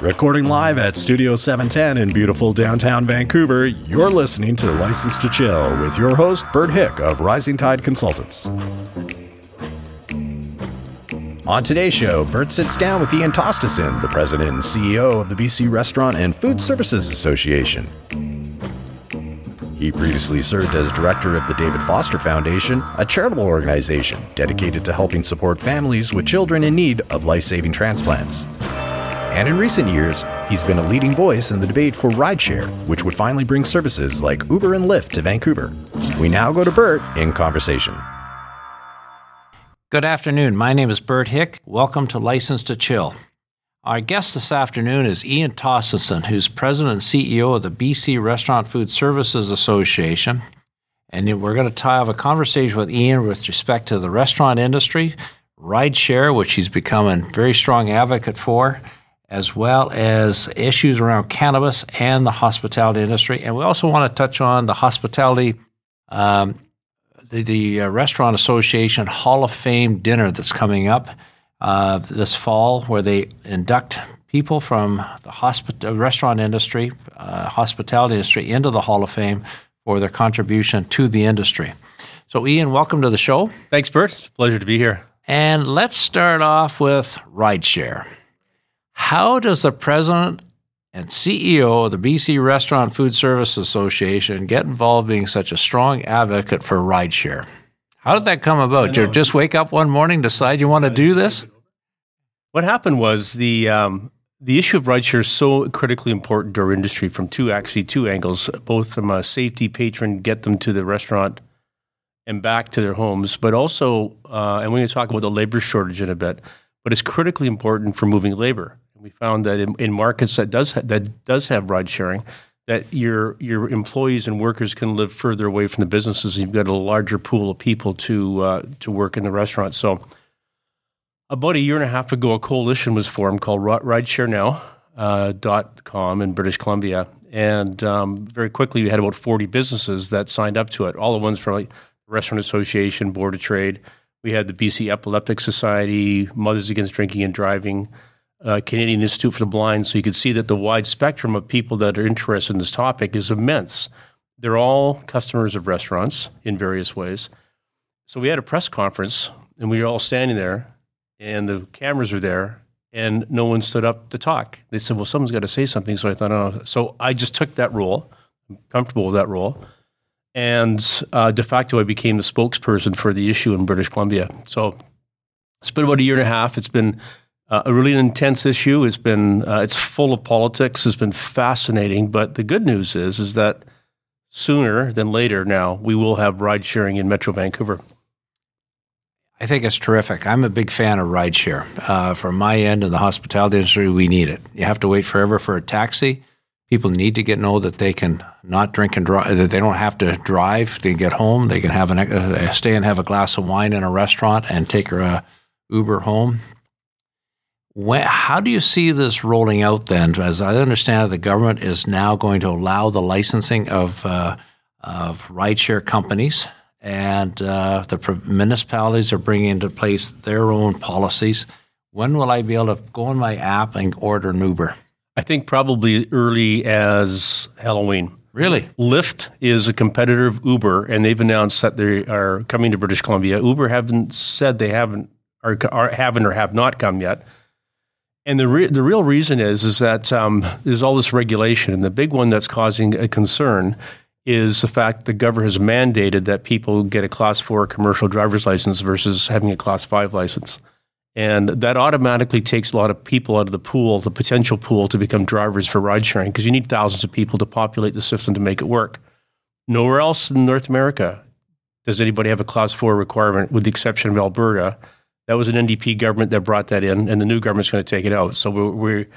Recording live at Studio 710 in beautiful downtown Vancouver, you're listening to License to Chill with your host, Bert Hick of Rising Tide Consultants. On today's show, Bert sits down with Ian Tostenson, the president and CEO of the BC Restaurant and Food Services Association. He previously served as director of the David Foster Foundation, a charitable organization dedicated to helping support families with children in need of life saving transplants. And in recent years, he's been a leading voice in the debate for rideshare, which would finally bring services like Uber and Lyft to Vancouver. We now go to Bert in conversation. Good afternoon. My name is Bert Hick. Welcome to License to Chill. Our guest this afternoon is Ian Tostenson, who's president and CEO of the BC Restaurant Food Services Association. And we're going to have a conversation with Ian with respect to the restaurant industry, rideshare, which he's become a very strong advocate for, as well as issues around cannabis and the hospitality industry. And we also want to touch on the hospitality, um, the, the uh, Restaurant Association Hall of Fame dinner that's coming up uh, this fall, where they induct people from the hospit- restaurant industry, uh, hospitality industry into the Hall of Fame for their contribution to the industry. So, Ian, welcome to the show. Thanks, Bert. It's a pleasure to be here. And let's start off with rideshare. How does the president and CEO of the BC Restaurant Food Service Association get involved being such a strong advocate for rideshare? How did that come about? Did you just wake up one morning, decide you want to do this? What happened was the um, the issue of rideshare is so critically important to our industry from two actually two angles, both from a safety patron, get them to the restaurant and back to their homes, but also, uh, and we're going to talk about the labor shortage in a bit, but it's critically important for moving labor. We found that in, in markets that does ha- that does have ride sharing, that your your employees and workers can live further away from the businesses. You've got a larger pool of people to uh, to work in the restaurant. So, about a year and a half ago, a coalition was formed called RideshareNow uh, in British Columbia, and um, very quickly we had about forty businesses that signed up to it. All the ones from like Restaurant Association, Board of Trade. We had the BC Epileptic Society, Mothers Against Drinking and Driving uh, Canadian Institute for the Blind, so you can see that the wide spectrum of people that are interested in this topic is immense. They're all customers of restaurants in various ways. So we had a press conference, and we were all standing there, and the cameras were there, and no one stood up to talk. They said, "Well, someone's got to say something." So I thought, "Oh," so I just took that role. I'm comfortable with that role, and uh, de facto, I became the spokesperson for the issue in British Columbia. So it's been about a year and a half. It's been uh, a really intense issue. It's been uh, it's full of politics. It's been fascinating. But the good news is is that sooner than later now we will have ride sharing in Metro Vancouver. I think it's terrific. I'm a big fan of rideshare. Uh, from my end in the hospitality industry, we need it. You have to wait forever for a taxi. People need to get know that they can not drink and drive. That they don't have to drive. They get home. They can have an uh, stay and have a glass of wine in a restaurant and take a uh, Uber home. When, how do you see this rolling out then? As I understand it, the government is now going to allow the licensing of, uh, of rideshare companies, and uh, the municipalities are bringing into place their own policies. When will I be able to go on my app and order an Uber? I think probably early as Halloween. Really? Lyft is a competitor of Uber, and they've announced that they are coming to British Columbia. Uber haven't said they haven't or, or haven't or have not come yet. And the re- the real reason is is that um, there's all this regulation, and the big one that's causing a concern is the fact the government has mandated that people get a class four commercial driver's license versus having a class five license. And that automatically takes a lot of people out of the pool, the potential pool to become drivers for ride sharing, because you need thousands of people to populate the system to make it work. Nowhere else in North America does anybody have a class four requirement, with the exception of Alberta that was an NDP government that brought that in, and the new government's going to take it out. So we're, we're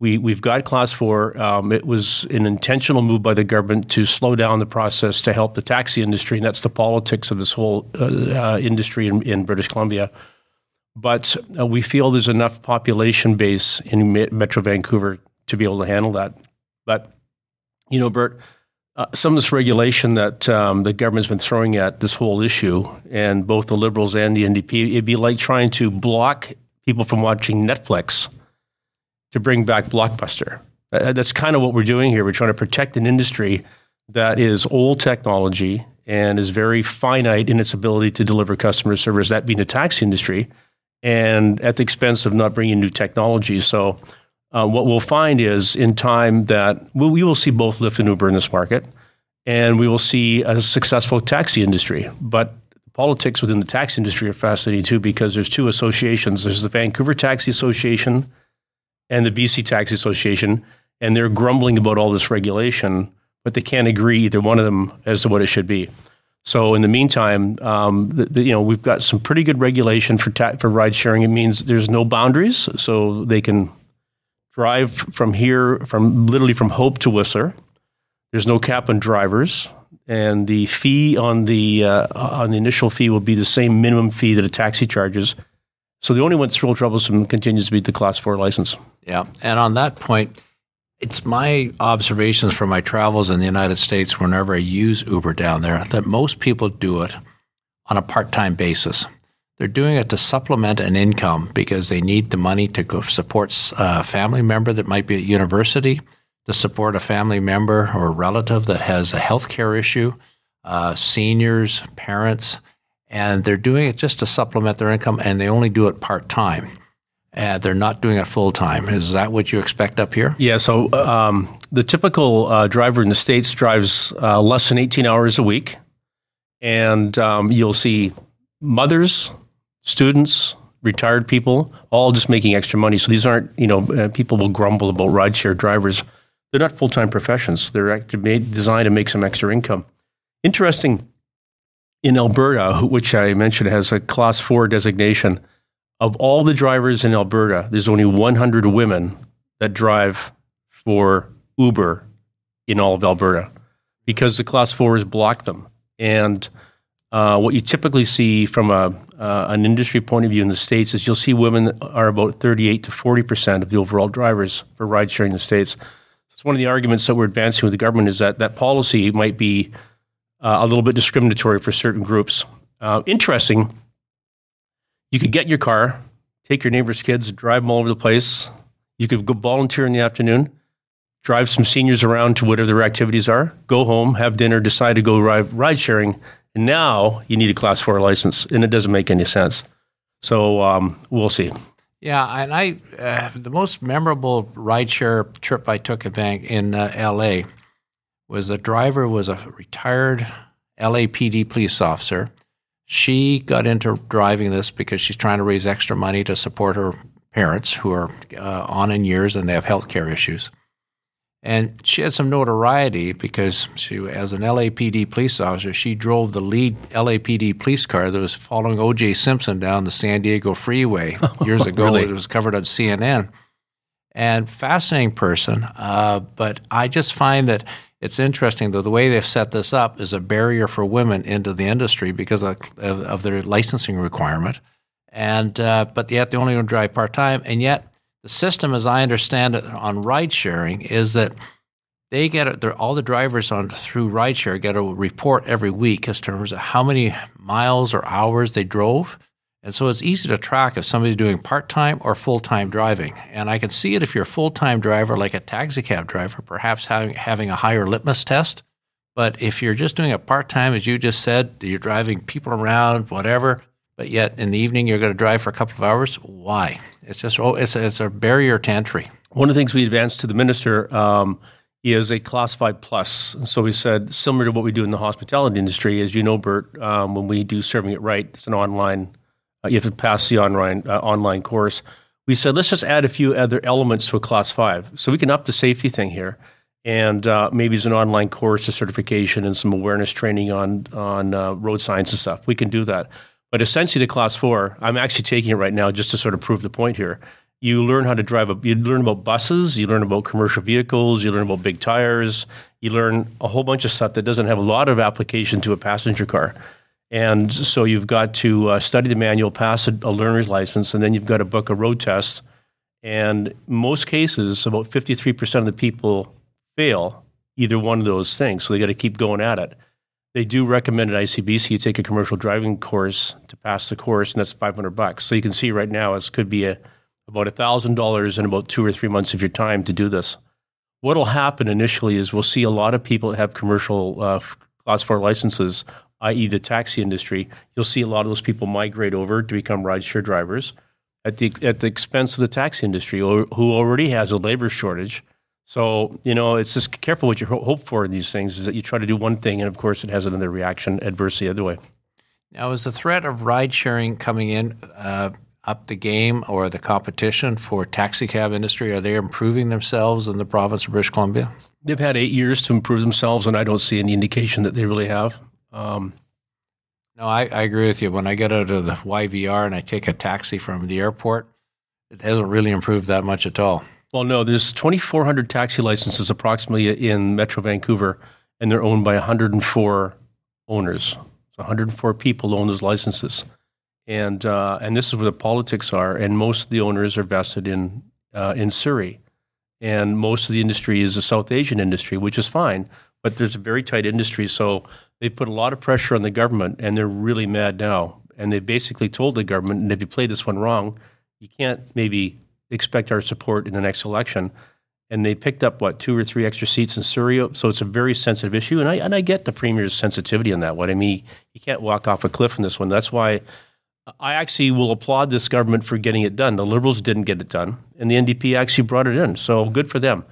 we we've got class four. Um, it was an intentional move by the government to slow down the process to help the taxi industry, and that's the politics of this whole uh, uh, industry in, in, British Columbia. But uh, we feel there's enough population base in Metro Vancouver to be able to handle that. But you know, Bert, uh, some of this regulation that um, the government's been throwing at this whole issue, and both the Liberals and the NDP, it'd be like trying to block people from watching Netflix to bring back Blockbuster. Uh, that's kind of what we're doing here. We're trying to protect an industry that is old technology and is very finite in its ability to deliver customer service, that being the taxi industry, and at the expense of not bringing new technology. So, uh, what we'll find is in time that we'll, we will see both Lyft and Uber in this market, and we will see a successful taxi industry. But politics within the taxi industry are fascinating too because there's two associations. There's the Vancouver Taxi Association and the BC Taxi Association, and they're grumbling about all this regulation but they can't agree either one of them as to what it should be. So in the meantime, um, the, the, you know we've got some pretty good regulation for ta- for ride sharing. It means there's no boundaries, so they can drive from here, from literally from Hope to Whistler. There's no cap on drivers, and the fee on the uh, on the initial fee will be the same minimum fee that a taxi charges. So the only one that's real troublesome continues to be the Class Four license. Yeah, and on that point it's my observations from my travels in the United States whenever I use Uber down there that most people do it on a part time basis. They're doing it to supplement an income because they need the money to support a family member that might be at university, to support a family member or relative that has a health care issue, uh, seniors, parents, and they're doing it just to supplement their income and they only do it part time and they're not doing it full time. Is that what you expect up here? Yeah. So um, the typical uh, driver in the states drives uh, less than 18 hours a week, and um, you'll see mothers, students, retired people, all just making extra money. So these aren't, you know, uh, people will grumble about rideshare drivers. They're not full time professions. They're made, designed to make some extra income. Interesting. In Alberta, which I mentioned has a class four designation, of all the drivers in Alberta, there's only 100 women that drive for Uber in all of Alberta because the class fours block them. And uh, what you typically see from a, uh, an industry point of view in the States is you'll see women are about 38 to 40% of the overall drivers for ride sharing in the States. It's one of the arguments that we're advancing with the government is that that policy might be uh, a little bit discriminatory for certain groups. Uh, interesting you could get your car, take your neighbor's kids, drive them all over the place. You could go volunteer in the afternoon, drive some seniors around to whatever their activities are, go home, have dinner, decide to go ride, ride sharing. Now you need a class four license, and it doesn't make any sense. So um, we'll see. Yeah, and I uh, the most memorable rideshare trip I took in uh, L.A. was the driver was a retired LAPD police officer she got into driving this because she's trying to raise extra money to support her parents who are uh, on in years and they have health care issues. And she had some notoriety because she, as an LAPD police officer, she drove the lead LAPD police car that was following O.J. Simpson down the San Diego freeway years ago. really? It was covered on CNN. And fascinating person, uh, but I just find that it's interesting that the way they've set this up is a barrier for women into the industry because of, of, of their licensing requirement, and uh, but yet they only going to drive part time, and yet the system, as I understand it, on ride sharing is that they get. All the drivers on through rideshare get a report every week as terms of how many miles or hours they drove and so it's easy to track if somebody's doing part time or full time driving. And I can see it if you're a full time driver, like a taxi cab driver, perhaps having, having a higher litmus test. But if you're just doing it part time, as you just said, you're driving people around, whatever, but yet in the evening you're going to drive for a couple of hours, why? It's just, oh, it's, it's a barrier to entry. One of the things we advanced to the minister um, is a class five plus. So we said, similar to what we do in the hospitality industry, as you know, Bert, um, when we do serving it right, it's an online uh, you have to pass the online uh, online course. We said let's just add a few other elements to a class five, so we can up the safety thing here, and uh, maybe it's an online course, a certification, and some awareness training on on uh, road signs and stuff. We can do that. But essentially, the class four, I'm actually taking it right now just to sort of prove the point here. You learn how to drive a, you learn about buses, you learn about commercial vehicles, you learn about big tires, you learn a whole bunch of stuff that doesn't have a lot of application to a passenger car. And so you've got to uh, study the manual, pass a, a, learner's license, and then you've got to book a road test. And most cases, about 53% of the people fail either one of those things. So they got to keep going at it. They do recommend at ICBC you take a commercial driving course to pass the course, and that's 500 bucks. So you can see right now, this could be a, about $1,000 in about two or three months of your time to do this. What will happen initially is we'll see a lot of people that have commercial uh, class four licenses, i.e., the taxi industry. You'll see a lot of those people migrate over to become rideshare drivers at the at the expense of the taxi industry, who already has a labor shortage. So you know, it's just careful what you hope for in these things. Is that you try to do one thing, and of course, it has another reaction adversely the other way. Now, is the threat of ride sharing coming in uh, up the game or the competition for taxi cab industry? Are they improving themselves in the province of British Columbia? They've had eight years to improve themselves, and I don't see any indication that they really have. Um, no, I, I, agree with you. When I get out of the YVR and I take a taxi from the airport, it hasn't really improved that much at all. Well, no, there's 2,400 taxi licenses approximately in Metro Vancouver, and they're owned by 104 owners. So 104 people own those licenses, and uh, and this is where the politics are. And most of the owners are vested in uh, in Surrey, and most of the industry is a South Asian industry, which is fine. But there's a very tight industry, so they put a lot of pressure on the government, and they're really mad now. And they basically told the government, and if you play this one wrong, you can't maybe expect our support in the next election. And they picked up what two or three extra seats in Surrey, so it's a very sensitive issue. And I and I get the premier's sensitivity on that one. I mean, you can't walk off a cliff in this one. That's why I actually will applaud this government for getting it done. The Liberals didn't get it done, and the NDP actually brought it in. So good for them.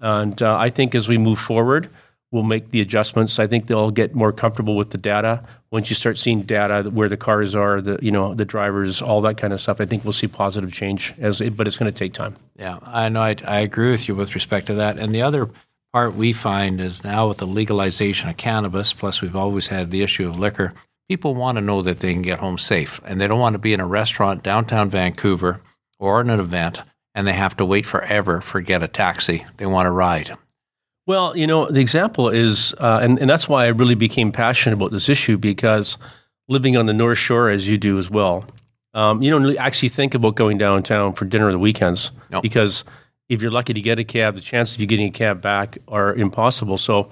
And uh, I think as we move forward, we'll make the adjustments. I think they'll get more comfortable with the data once you start seeing data where the cars are, the you know the drivers, all that kind of stuff. I think we'll see positive change as, but it's going to take time. Yeah, I know. I, I agree with you with respect to that. And the other part we find is now with the legalization of cannabis, plus we've always had the issue of liquor. People want to know that they can get home safe, and they don't want to be in a restaurant downtown Vancouver or in an event and they have to wait forever for get a taxi. They want to ride. Well, you know, the example is, uh, and, and that's why I really became passionate about this issue because living on the North Shore, as you do as well, um, you don't actually think about going downtown for dinner on the weekends nope. because if you're lucky to get a cab, the chances of you getting a cab back are impossible. So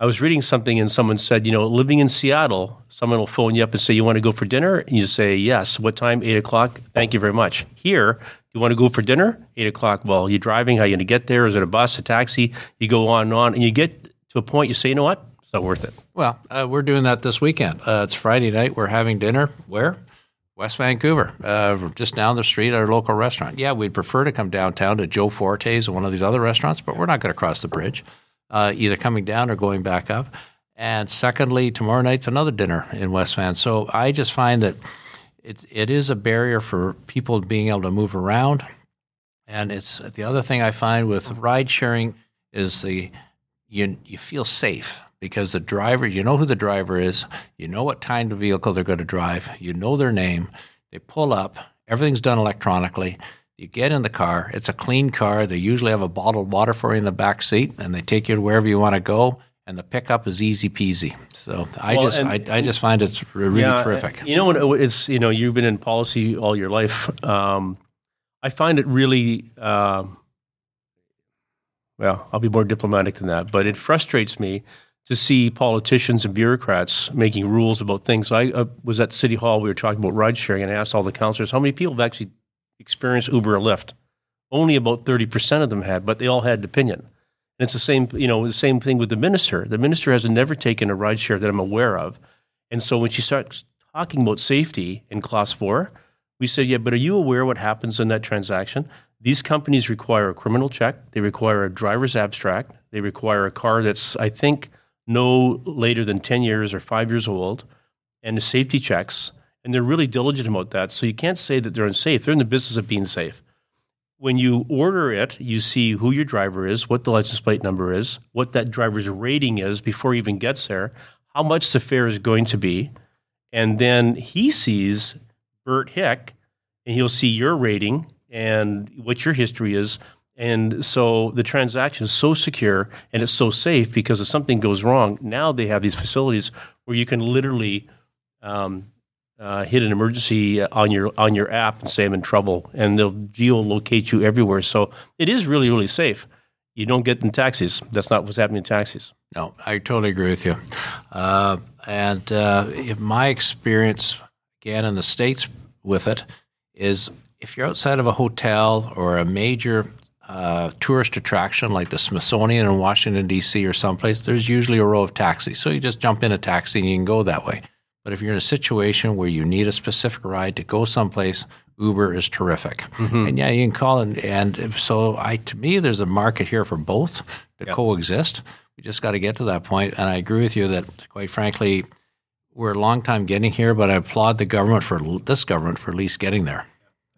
I was reading something and someone said, you know, living in Seattle, someone will phone you up and say, you want to go for dinner? And you say, yes. What time? Eight o'clock. Thank you very much. Here, you want to go for dinner? Eight o'clock. Well, you're driving. How are you going to get there? Is it a bus, a taxi? You go on and on, and you get to a point. You say, you know what? It's not worth it. Well, uh, we're doing that this weekend. Uh, it's Friday night. We're having dinner. Where? West Vancouver, uh, just down the street at our local restaurant. Yeah, we'd prefer to come downtown to Joe Forte's or one of these other restaurants, but we're not going to cross the bridge, uh, either coming down or going back up. And secondly, tomorrow night's another dinner in West Van. So I just find that it, it is a barrier for people being able to move around. And it's the other thing I find with ride sharing is the you you feel safe because the driver you know who the driver is, you know what kind of vehicle they're going to drive, you know their name. They pull up, everything's done electronically. You get in the car, it's a clean car. They usually have a bottled water for you in the back seat, and they take you to wherever you want to go and the pickup is easy peasy. So I well, just I, I, just find it's really yeah, terrific. You know, it's you know you've been in policy all your life. Um, I find it really. Um, well, I'll be more diplomatic than that, but it frustrates me to see politicians and bureaucrats making rules about things. I uh, was at City Hall. We were talking about ride sharing, and I asked all the councillors how many people have actually experienced Uber or Lyft. Only about thirty percent of them had, but they all had an opinion. And it's the same, you know, the same thing with the minister. The minister has never taken a ride share that I'm aware of. And so when she starts talking about safety in class four, we said, yeah, but are you aware what happens in that transaction? These companies require a criminal check. They require a driver's abstract. They require a car that's, I think, no later than 10 years or five years old, and the safety checks. And they're really diligent about that. So you can't say that they're unsafe. They're in the business of being safe when you order it, you see who your driver is, what the license plate number is, what that driver's rating is before he even gets there, how much the fare is going to be. And then he sees Bert Hick, and he'll see your rating and what your history is. And so the transaction is so secure and it's so safe because if something goes wrong, now they have these facilities where you can literally um, uh, hit an emergency on your on your app and say I'm in trouble, and they'll geolocate you everywhere. So it is really really safe. You don't get in taxis. That's not what's happening in taxis. No, I totally agree with you. Uh, and uh, my experience again in the states with it is if you're outside of a hotel or a major uh, tourist attraction like the Smithsonian in Washington, D.C., or someplace, there's usually a row of taxis. So you just jump in a taxi and you can go that way. But if you're in a situation where you need a specific ride to go someplace, Uber is terrific. Mm-hmm. And yeah, you can call it. And so, I to me, there's a market here for both to yep. coexist. We just got to get to that point. And I agree with you that, quite frankly, we're a long time getting here. But I applaud the government for this government for at least getting there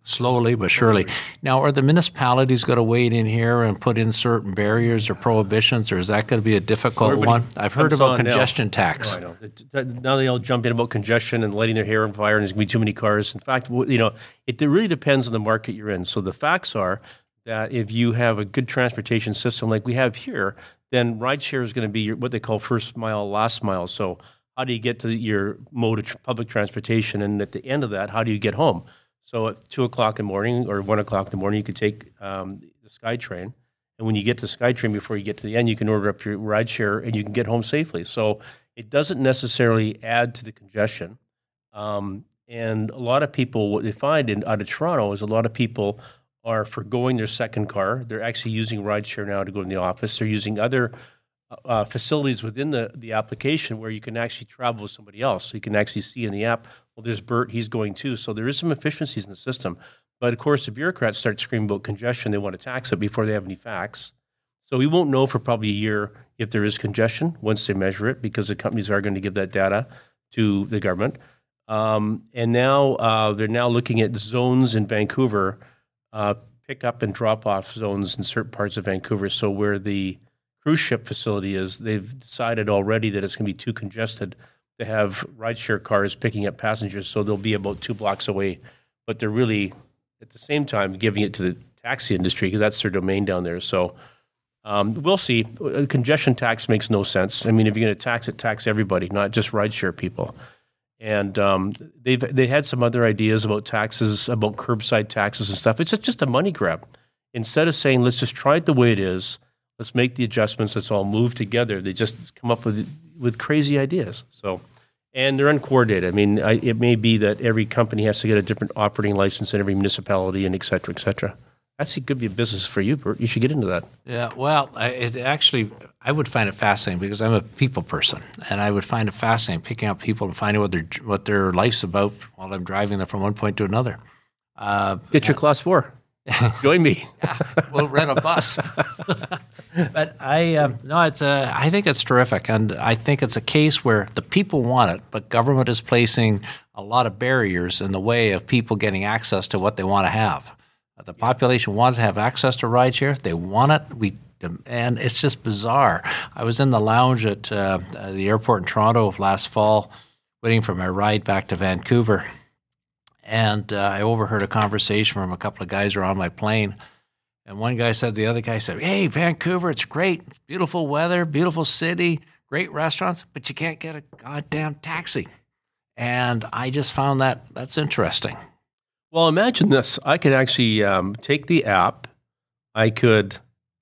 slowly but surely. Now, are the municipalities going to wade in here and put in certain barriers or prohibitions, or is that going to be a difficult Everybody one? I've heard about congestion now. tax. Now they all jump in about congestion and lighting their hair on fire, and there's going to be too many cars. In fact, you know, it really depends on the market you're in. So the facts are that if you have a good transportation system like we have here, then rideshare is going to be your, what they call first mile, last mile. So how do you get to your mode of public transportation, and at the end of that, how do you get home? So at two o'clock in the morning or one o'clock in the morning, you could take um, the SkyTrain, and when you get to SkyTrain before you get to the end, you can order up your ride share and you can get home safely. So it doesn't necessarily add to the congestion. Um, and a lot of people, what they find in out of Toronto is a lot of people are foregoing their second car. They're actually using rideshare now to go to the office. They're using other uh, facilities within the, the application where you can actually travel with somebody else. So you can actually see in the app, well, there's Bert, he's going too. So there is some efficiencies in the system. But of course, the bureaucrats start screaming about congestion. They want to tax it before they have any facts. So we won't know for probably a year if there is congestion once they measure it because the companies are going to give that data to the government. Um, and now uh, they're now looking at zones in Vancouver, uh, pick up and drop off zones in certain parts of Vancouver. So where the cruise ship facility is, they've decided already that it's going to be too congested to have rideshare cars picking up passengers, so they'll be about two blocks away. But they're really, at the same time, giving it to the taxi industry because that's their domain down there. So um, we'll see. A congestion tax makes no sense. I mean, if you're going to tax it, tax everybody, not just rideshare people. And um, they've they had some other ideas about taxes, about curbside taxes and stuff. It's just a money grab. Instead of saying let's just try it the way it is, let's make the adjustments. Let's all move together. They just come up with with crazy ideas. So, and they're uncoordinated. I mean, I, it may be that every company has to get a different operating license in every municipality, and et cetera, et cetera. That's could be a business for you, Bert. You should get into that. Yeah, well, I, it actually, I would find it fascinating because I'm a people person, and I would find it fascinating picking up people and finding what their what their life's about while I'm driving them from one point to another. Uh, get your class four. Join me. yeah, we'll rent a bus. but I uh, no, it's a, I think it's terrific, and I think it's a case where the people want it, but government is placing a lot of barriers in the way of people getting access to what they want to have. The population wants to have access to rideshare. They want it. We and it's just bizarre. I was in the lounge at uh, the airport in Toronto last fall, waiting for my ride back to Vancouver and uh, I overheard a conversation from a couple of guys who were on my plane. And one guy said, the other guy said, Hey, Vancouver, it's great. Beautiful weather, beautiful city, great restaurants, but you can't get a goddamn taxi. And I just found that that's interesting. Well, imagine this. I could actually um, take the app, I could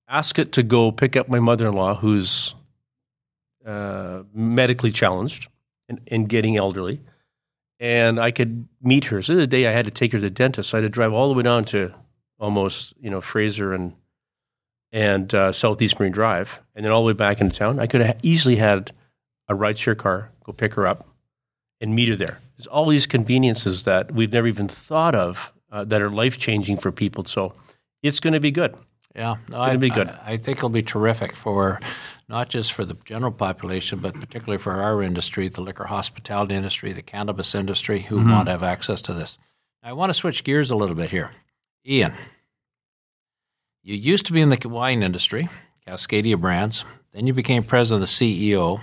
ask it to go pick up my mother in law who's uh, medically challenged and, and getting elderly and I could meet her. So the other day I had to take her to the dentist. So I had to drive all the way down to almost you know Fraser and and uh, Southeast Marine Drive, and then all the way back into town. I could have easily had a rideshare car go pick her up and meet her there. There's all these conveniences that we've never even thought of uh, that are life changing for people. So it's going to be good. Yeah, no, I, be good. I, I, think it'll be terrific for not just for the general population, but particularly for our industry, the liquor hospitality industry, the cannabis industry, who mm-hmm. want to have access to this. I want to switch gears a little bit here. Ian, you used to be in the wine industry, Cascadia Brands. Then you became president of the CEO.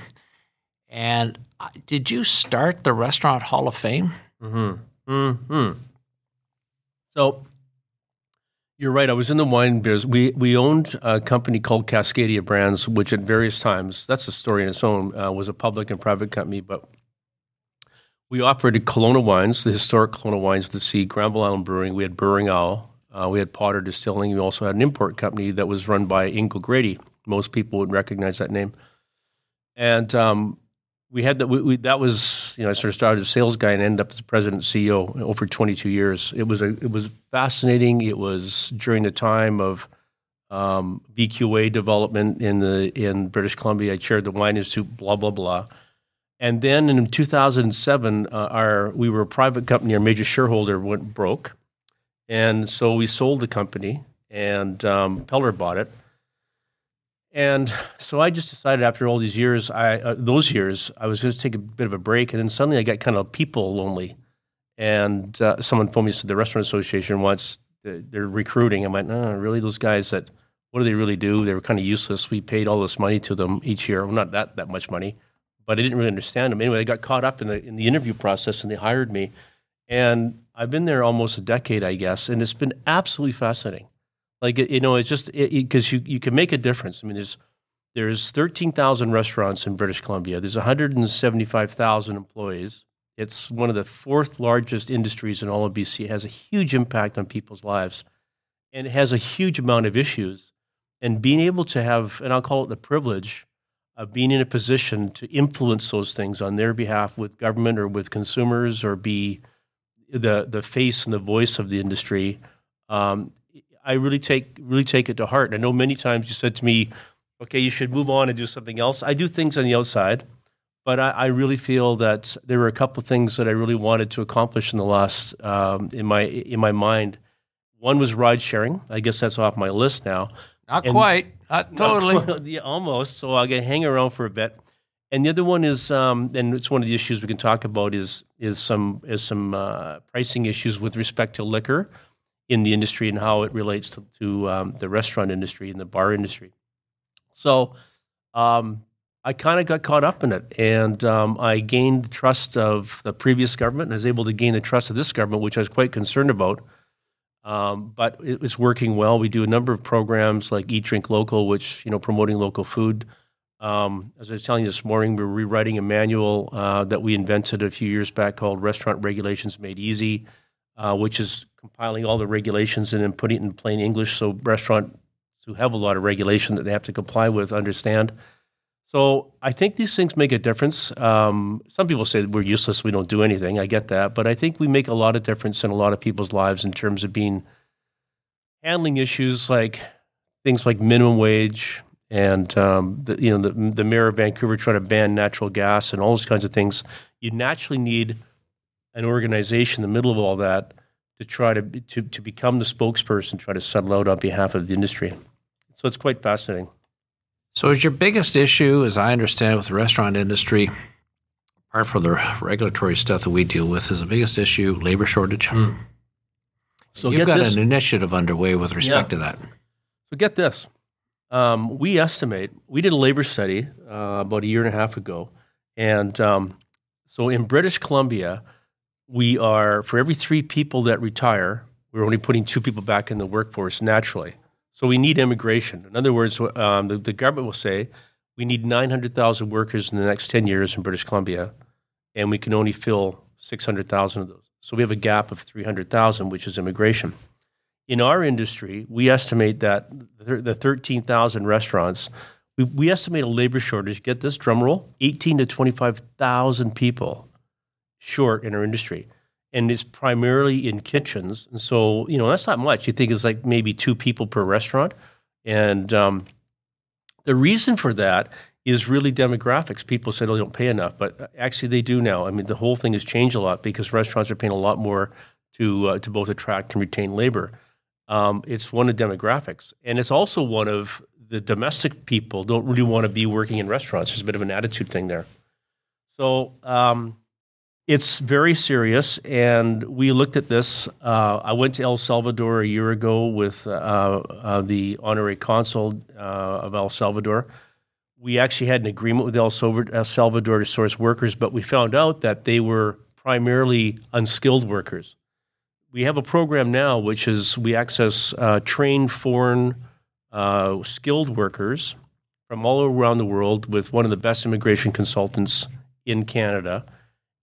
And uh, did you start the Restaurant Hall of Fame? Mm-hmm. Mm-hmm. So you're right. I was in the wine business. We we owned a company called Cascadia Brands, which at various times that's a story in its own uh, was a public and private company, but we operated Calona Wines, the historic Calona Wines of the Sea, Granville Island Brewing. We had Burrowing Owl. Uh, we had Potter Distilling. We also had an import company that was run by Ingle Grady. Most people would recognize that name. And um, we had that. We, we, that was you know, I sort of started as a sales guy and ended up as president CEO over 22 years. It was a, it was fascinating. It was during the time of um, VQA development in the in British Columbia. I chaired the Wine Institute. Blah blah blah. And then in 2007, uh, our we were a private company. Our major shareholder went broke, and so we sold the company, and um, Peller bought it. And so I just decided after all these years, I uh, those years, I was going to take a bit of a break, and then suddenly I got kind of people lonely. And uh, someone phoned me said the restaurant association wants they're recruiting. I went, oh, really? Those guys that what do they really do? They were kind of useless. We paid all this money to them each year. Well, not that that much money, but I didn't really understand them. Anyway, I got caught up in the in the interview process, and they hired me. And I've been there almost a decade, I guess, and it's been absolutely fascinating. Like you know, it's just because it, you you can make a difference. I mean, there's there's 13,000 restaurants in British Columbia. There's 175,000 employees. It's one of the fourth largest industries in all of BC. It has a huge impact on people's lives, and it has a huge amount of issues. And being able to have, and I'll call it the privilege of being in a position to influence those things on their behalf with government or with consumers, or be the the face and the voice of the industry. Um, I really take really take it to heart. I know many times you said to me, "Okay, you should move on and do something else." I do things on the outside, but I, I really feel that there were a couple of things that I really wanted to accomplish in the last um, in my in my mind. One was ride sharing. I guess that's off my list now. Not and, quite. Not totally. yeah, almost. So I'll get hang around for a bit. And the other one is, um, and it's one of the issues we can talk about is is some is some uh, pricing issues with respect to liquor in the industry and how it relates to, to um, the restaurant industry and the bar industry. So um, I kind of got caught up in it, and um, I gained the trust of the previous government, and I was able to gain the trust of this government, which I was quite concerned about. Um, but it's working well. We do a number of programs like Eat Drink Local, which you know promoting local food. Um, as I was telling you this morning, we're rewriting a manual uh, that we invented a few years back called Restaurant Regulations Made Easy, uh, which is compiling all the regulations and then putting it in plain English so restaurants who have a lot of regulation that they have to comply with understand. So I think these things make a difference. Um, some people say we're useless, we don't do anything. I get that, but I think we make a lot of difference in a lot of people's lives in terms of being handling issues like things like minimum wage and um, the, you know the, the mayor of Vancouver trying to ban natural gas and all those kinds of things. You naturally need an organization in the middle of all that to try to, to, to become the spokesperson, try to settle out on behalf of the industry. So it's quite fascinating. So, is your biggest issue, as I understand, with the restaurant industry, apart from the regulatory stuff that we deal with, is the biggest issue labor shortage? Mm. So you've got this. an initiative underway with respect yeah. to that. So get this: um, we estimate we did a labor study uh, about a year and a half ago, and um, so in British Columbia, we are for every three people that retire, we're only putting two people back in the workforce naturally. So we need immigration. In other words, um, the, the, government will say we need 900,000 workers in the next 10 years in British Columbia, and we can only fill 600,000 of those. So we have a gap of 300,000, which is immigration. In our industry, we estimate that the 13,000 restaurants, we, we estimate a labor shortage. Get this drum roll: 18 to 25,000 people short in our industry. And it's primarily in kitchens. And so, you know, that's not much. You think it's like maybe two people per restaurant. And um, the reason for that is really demographics. People said, oh, they don't pay enough, but actually they do now. I mean, the whole thing has changed a lot because restaurants are paying a lot more to, uh, to both attract and retain labor. Um, it's one of demographics. And it's also one of the domestic people don't really want to be working in restaurants. There's a bit of an attitude thing there. So, um, it's very serious, and we looked at this. Uh, I went to El Salvador a year ago with uh, uh, the honorary consul uh, of El Salvador. We actually had an agreement with El Salvador to source workers, but we found out that they were primarily unskilled workers. We have a program now which is we access uh, trained foreign uh, skilled workers from all around the world with one of the best immigration consultants in Canada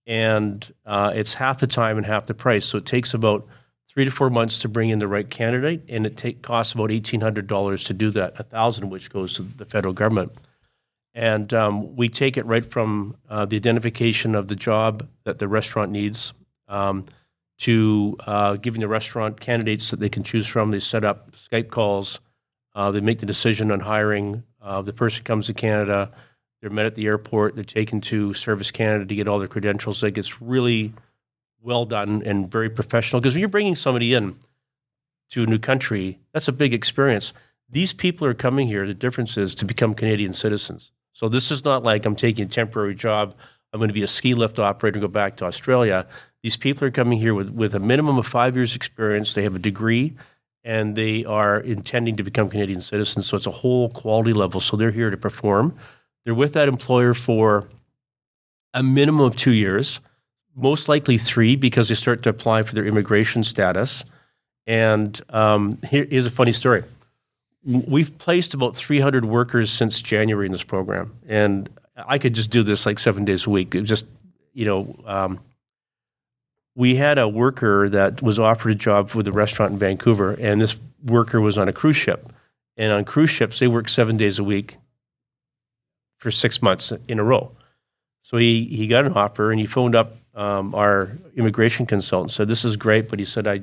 and uh, it's half the time and half the price. So it takes about three to four months to bring in the right candidate, and it take, costs about eighteen hundred dollars to do that, a thousand which goes to the federal government. And um, we take it right from uh, the identification of the job that the restaurant needs um, to uh, giving the restaurant candidates that they can choose from. They set up Skype calls. Uh, they make the decision on hiring. Uh, the person comes to Canada. They're met at the airport. They're taken to Service Canada to get all their credentials. Like it's really well done and very professional. Because when you're bringing somebody in to a new country, that's a big experience. These people are coming here. The difference is to become Canadian citizens. So this is not like I'm taking a temporary job. I'm going to be a ski lift operator and go back to Australia. These people are coming here with, with a minimum of five years experience. They have a degree and they are intending to become Canadian citizens. So it's a whole quality level. So they're here to perform. They're with that employer for a minimum of two years, most likely three because they start to apply for their immigration status. And um, here, here's a funny story we've placed about 300 workers since January in this program, and I could just do this like seven days a week. It just, you know, um, we had a worker that was offered a job with a restaurant in Vancouver, and this worker was on a cruise ship. And on cruise ships, they work seven days a week for six months in a row. So he, he got an offer and he phoned up um, our immigration consultant, said, This is great, but he said, I,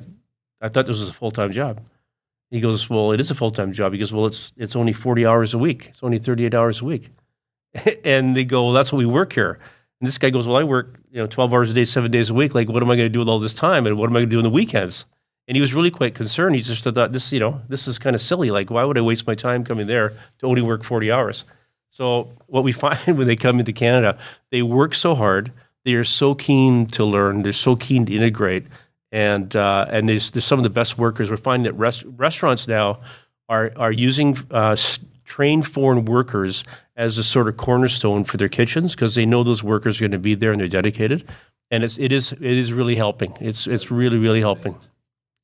I thought this was a full time job. He goes, well, it is a full time job. He goes, well, it's it's only forty hours a week. It's only thirty eight hours a week. and they go, well, that's what we work here. And this guy goes, well, I work you know twelve hours a day, seven days a week. Like, what am I going to do with all this time? And what am I going to do on the weekends? And he was really quite concerned. He just thought this, you know, this is kind of silly. Like, why would I waste my time coming there to only work forty hours? So what we find when they come into Canada, they work so hard. They are so keen to learn. They're so keen to integrate and uh, and there's some of the best workers. We're finding that rest, restaurants now are are using uh, trained foreign workers as a sort of cornerstone for their kitchens because they know those workers are going to be there and they're dedicated, and it's it is it is really helping. It's it's really really helping,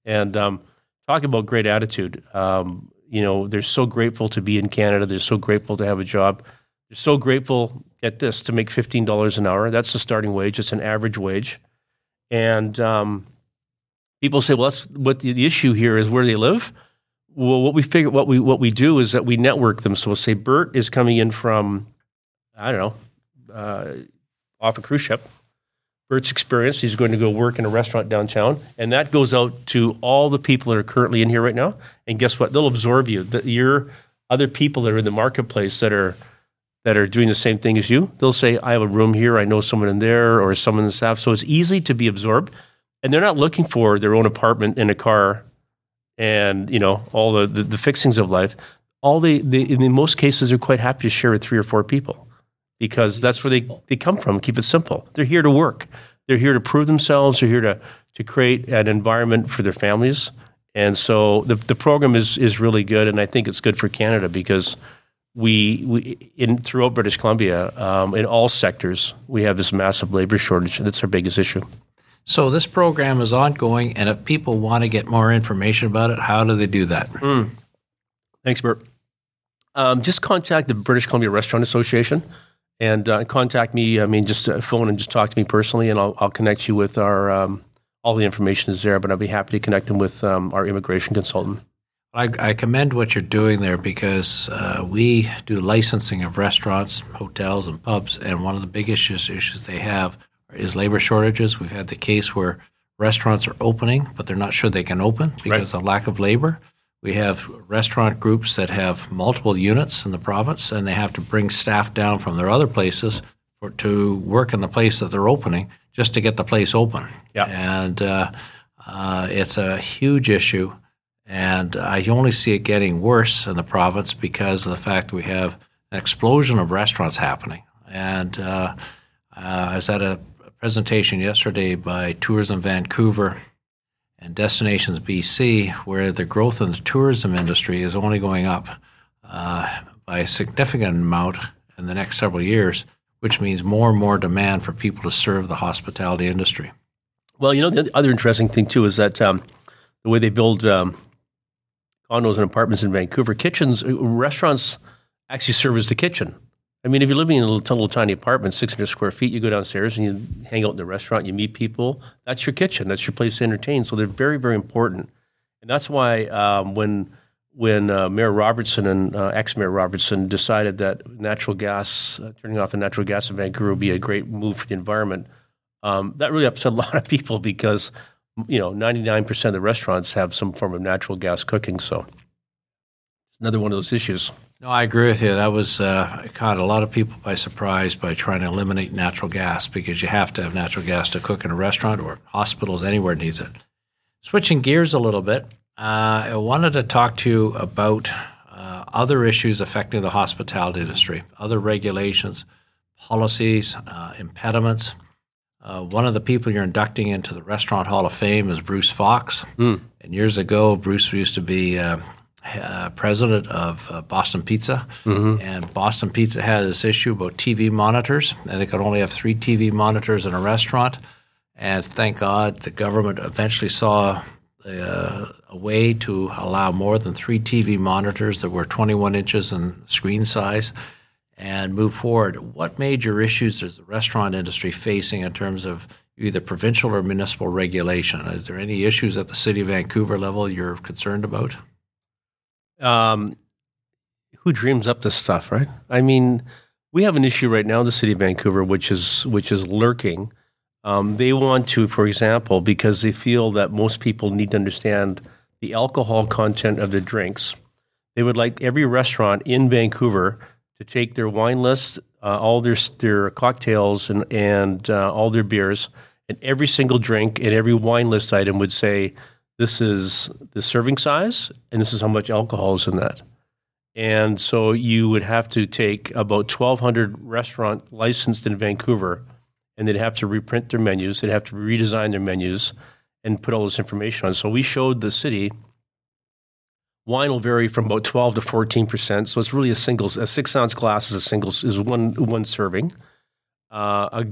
and um, talking about great attitude. Um, you know, they're so grateful to be in Canada. They're so grateful to have a job. They're so grateful. at this to make fifteen dollars an hour. That's the starting wage. It's an average wage, and um, people say, well, that's what the, the issue here is where they live. Well, what we figure, what we what we do is that we network them. So we'll say Bert is coming in from, I don't know, uh, off a cruise ship. Bert's experience, he's going to go work in a restaurant downtown, and that goes out to all the people that are currently in here right now. And guess what? They'll absorb you. The, your other people that are in the marketplace that are that are doing the same thing as you, they'll say, "I have a room here. I know someone in there, or someone in the staff." So it's easy to be absorbed and they're not looking for their own apartment and a car and you know all the, the, the fixings of life all they, they in most cases are quite happy to share with three or four people because that's where they, they come from. Keep it simple. They're here to work. They're here to prove themselves. They're here to, to create an environment for their families. And so the, the program is, is really good and i think it's good for canada because we, we in throughout british columbia um, in all sectors we have this massive labor shortage and that's our biggest issue. So this program is ongoing, and if people want to get more information about it, how do they do that? Mm. Thanks, Bert. Um, just contact the British Columbia Restaurant Association and uh, contact me. I mean, just uh, phone and just talk to me personally, and I'll, I'll connect you with our. Um, all the information is there, but I'd be happy to connect them with um, our immigration consultant. I, I, commend what you're doing there because uh, we do licensing of restaurants, hotels, and pubs, and one of the biggest issues, issues they have is labor shortages. We've had the case where restaurants are opening, but they're not sure they can open because right. of lack of labor. We have restaurant groups that have multiple units in the province, and they have to bring staff down from their other places for, to work in the place that they're opening just to get the place open. Yeah. And uh, uh, it's a huge issue, and I only see it getting worse in the province because of the fact that we have an explosion of restaurants happening. And uh, uh I was at a presentation yesterday by Tourism Vancouver and Destinations BC, where the growth in the tourism industry is only going up uh, by a significant amount in the next several years, which means more and more demand for people to serve the hospitality industry. Well, you know, the other interesting thing too is that um, the way they build um, condos and apartments in Vancouver, kitchens, uh, restaurants actually serve as the kitchen. I mean, if you're living in a little, little, tiny apartment, 600 square feet, you go downstairs and you hang out in the restaurant, you meet people. That's your kitchen. That's your place to entertain. So they're very, very important. And that's why um, when when uh, Mayor Robertson and uh, ex-Mayor Robertson decided that natural gas, uh, turning off the natural gas in Vancouver would be a great move for the environment. Um, that really upset a lot of people because you know 99% of the restaurants have some form of natural gas cooking. So another one of those issues. No, I agree with you. That was uh, caught a lot of people by surprise by trying to eliminate natural gas because you have to have natural gas to cook in a restaurant or hospitals anywhere needs it. Switching gears a little bit, uh, I wanted to talk to you about uh, other issues affecting the hospitality industry, other regulations, policies, uh, impediments. Uh, one of the people you're inducting into the Restaurant Hall of Fame is Bruce Fox. Mm. And years ago, Bruce used to be uh, president of uh, Boston Pizza, mm-hmm. and Boston Pizza had this issue about TV monitors, and they could only have three TV monitors in a restaurant. And thank God, the government eventually saw uh, a way to allow more than three TV monitors that were 21 inches in screen size and move forward. What major issues is the restaurant industry facing in terms of either provincial or municipal regulation? Is there any issues at the City of Vancouver level you're concerned about? Um, who dreams up this stuff, right? I mean, we have an issue right now in the city of Vancouver, which is which is lurking. Um, they want to, for example, because they feel that most people need to understand the alcohol content of the drinks. They would like every restaurant in Vancouver to take their wine list, uh, all their their cocktails, and and uh, all their beers, and every single drink and every wine list item would say this is the serving size and this is how much alcohol is in that. And so you would have to take about 1,200 restaurant licensed in Vancouver, and they'd have to reprint their menus. They'd have to redesign their menus and put all this information on. So we showed the city wine will vary from about 12 to 14 percent. So it's really a single, a six ounce glass is a single is one one serving. Uh, a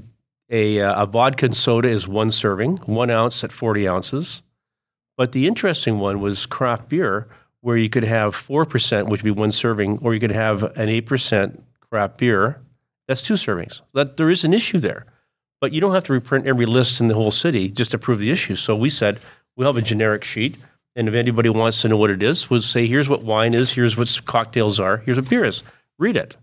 a, a vodka and soda is one serving, one ounce at 40 ounces. But the interesting one was craft beer, where you could have 4%, which would be one serving, or you could have an 8% craft beer. That's two servings. That, there is an issue there. But you don't have to reprint every list in the whole city just to prove the issue. So we said, we'll have a generic sheet. And if anybody wants to know what it is, we'll say, here's what wine is, here's what cocktails are, here's what beer is. Read it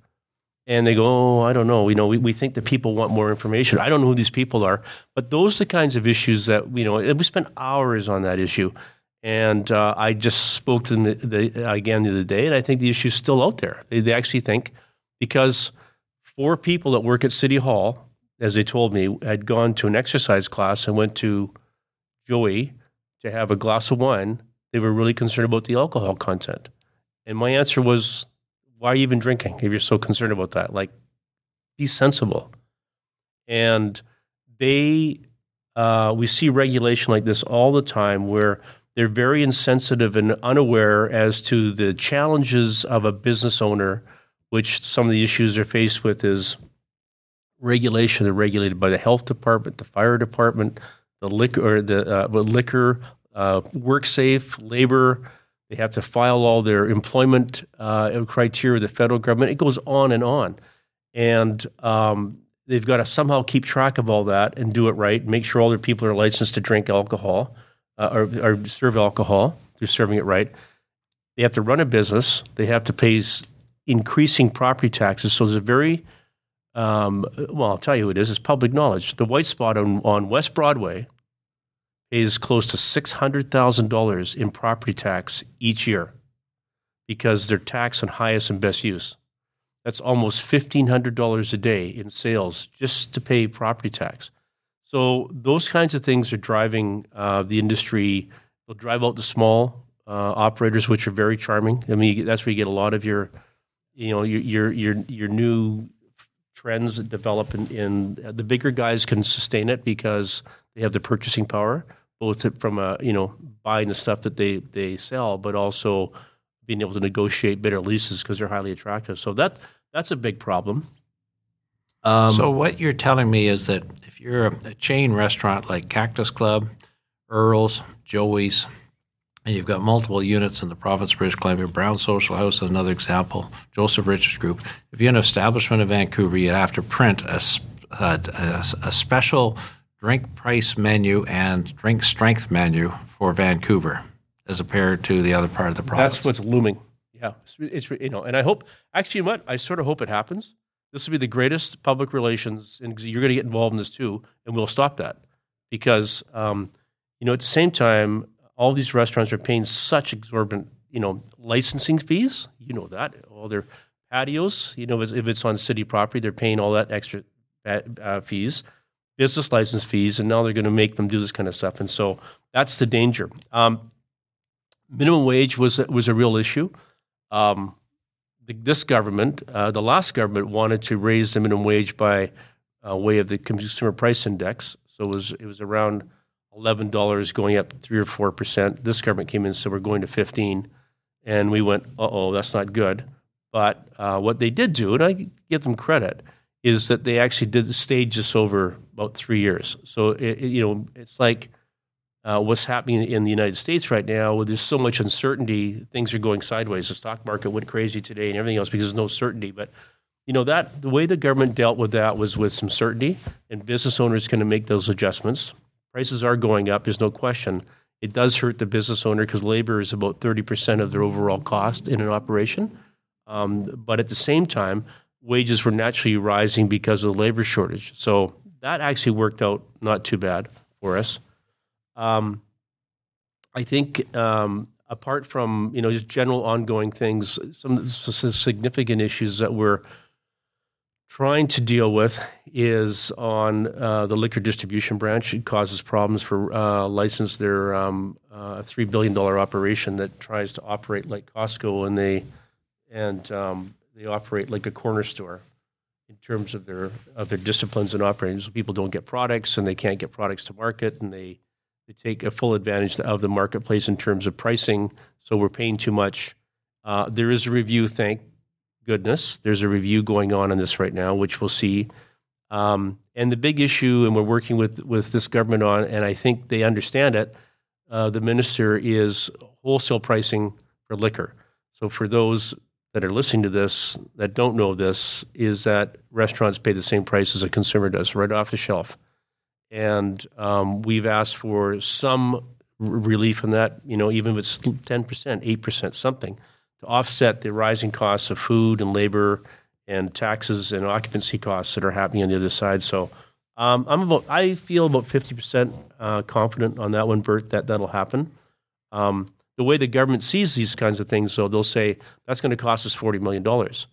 and they go, oh, I don't know. You know, we, we think that people want more information. I don't know who these people are, but those are the kinds of issues that you know. we spent hours on that issue, and uh, I just spoke to them the, the, again the other day, and I think the issue is still out there. They, they actually think because four people that work at City Hall, as they told me, had gone to an exercise class and went to Joey to have a glass of wine. They were really concerned about the alcohol content, and my answer was why are you even drinking if you're so concerned about that? Like, be sensible. And they, uh, we see regulation like this all the time where they're very insensitive and unaware as to the challenges of a business owner, which some of the issues they're faced with is regulation. They're regulated by the health department, the fire department, the liquor, the uh, liquor, uh, work safe, labor, they have to file all their employment uh, criteria with the federal government. It goes on and on. And um, they've got to somehow keep track of all that and do it right, make sure all their people are licensed to drink alcohol uh, or, or, serve alcohol. They're serving it right. They have to run a business. They have to pay increasing property taxes. So there's a very, um, well, I'll tell you who it is. It's public knowledge. The white spot on, on West Broadway – pays close to $600,000 in property tax each year because they're taxed on highest and best use. That's almost $1,500 a day in sales just to pay property tax. So those kinds of things are driving uh, the industry. They'll drive out the small uh, operators, which are very charming. I mean, that's where you get a lot of your, you know, your your your, your new trends that develop. In the bigger guys can sustain it because they have the purchasing power both from a you know buying the stuff that they they sell, but also being able to negotiate better leases because they're highly attractive. So that that's a big problem. Um, so what you're telling me is that if you're a, a, chain restaurant like Cactus Club, Earl's, Joey's, and you've got multiple units in the province of British Columbia, Brown Social House is another example, Joseph Richards Group. If you're an establishment in Vancouver, you'd have to print a, a, a special drink price menu and drink strength menu for Vancouver. as compared to the other part of the province. That's what's looming. Yeah, it's, it's you know, and I hope actually, you know what? I sort of hope it happens. This will be the greatest public relations, and you're going to get involved in this too, and we'll stop that because um, you know at the same time, all these restaurants are paying such exorbitant you know licensing fees. You know that all their patios, you know, if it's on city property, they're paying all that extra uh, uh fees, business license fees, and now they're going to make them do this kind of stuff, and so that's the danger. Um, minimum wage was was a real issue. Um, the, this government, uh, the last government, wanted to raise the minimum wage by uh, way of the consumer price index. So it was it was around eleven dollars, going up three or four percent. This government came in said we're going to fifteen, and we went, uh oh, that's not good. But uh, what they did do, and I give them credit, is that they actually did stage this over about three years. So it, it, you know, it's like uh, what's happening in the United States right now, where there's so much uncertainty, things are going sideways. The stock market went crazy today and everything else because there's no certainty. But you know that the way the government dealt with that was with some certainty, and business owners can make those adjustments. Prices are going up. There's no question. It does hurt the business owner because labor is about 30% of their overall cost in an operation. Um, but at the same time, wages were naturally rising because of the labor shortage. So that actually worked out not too bad for us. Um, I think um, apart from you know just general ongoing things, some, significant issues that we're trying to deal with is on uh, the liquor distribution branch. It causes problems for uh, license. They're um, uh, a three billion dollar operation that tries to operate like Costco, and they and um, they operate like a corner store terms of their of their disciplines and operating. So people don't get products, and they can't get products to market, and they they take a full advantage of the marketplace in terms of pricing. So we're paying too much. Uh, there is a review, thank goodness. There's a review going on on this right now, which we'll see. Um, and the big issue, and we're working with with this government on, and I think they understand it. Uh, the minister is wholesale pricing for liquor. So for those that are listening to this that don't know this, is that restaurants pay the same price as a consumer does, right off the shelf and um, we've asked for some relief from that. You know, even if it's ten percent, eight percent, something to offset the rising costs of food and labor and taxes and occupancy costs that are happening on the other side. So. Um, I'm about. I feel about fifty percent uh, confident on that one, Bert. That that'll happen. Um, the way the government sees these kinds of things, though, they'll say that's going to cost us forty million dollars,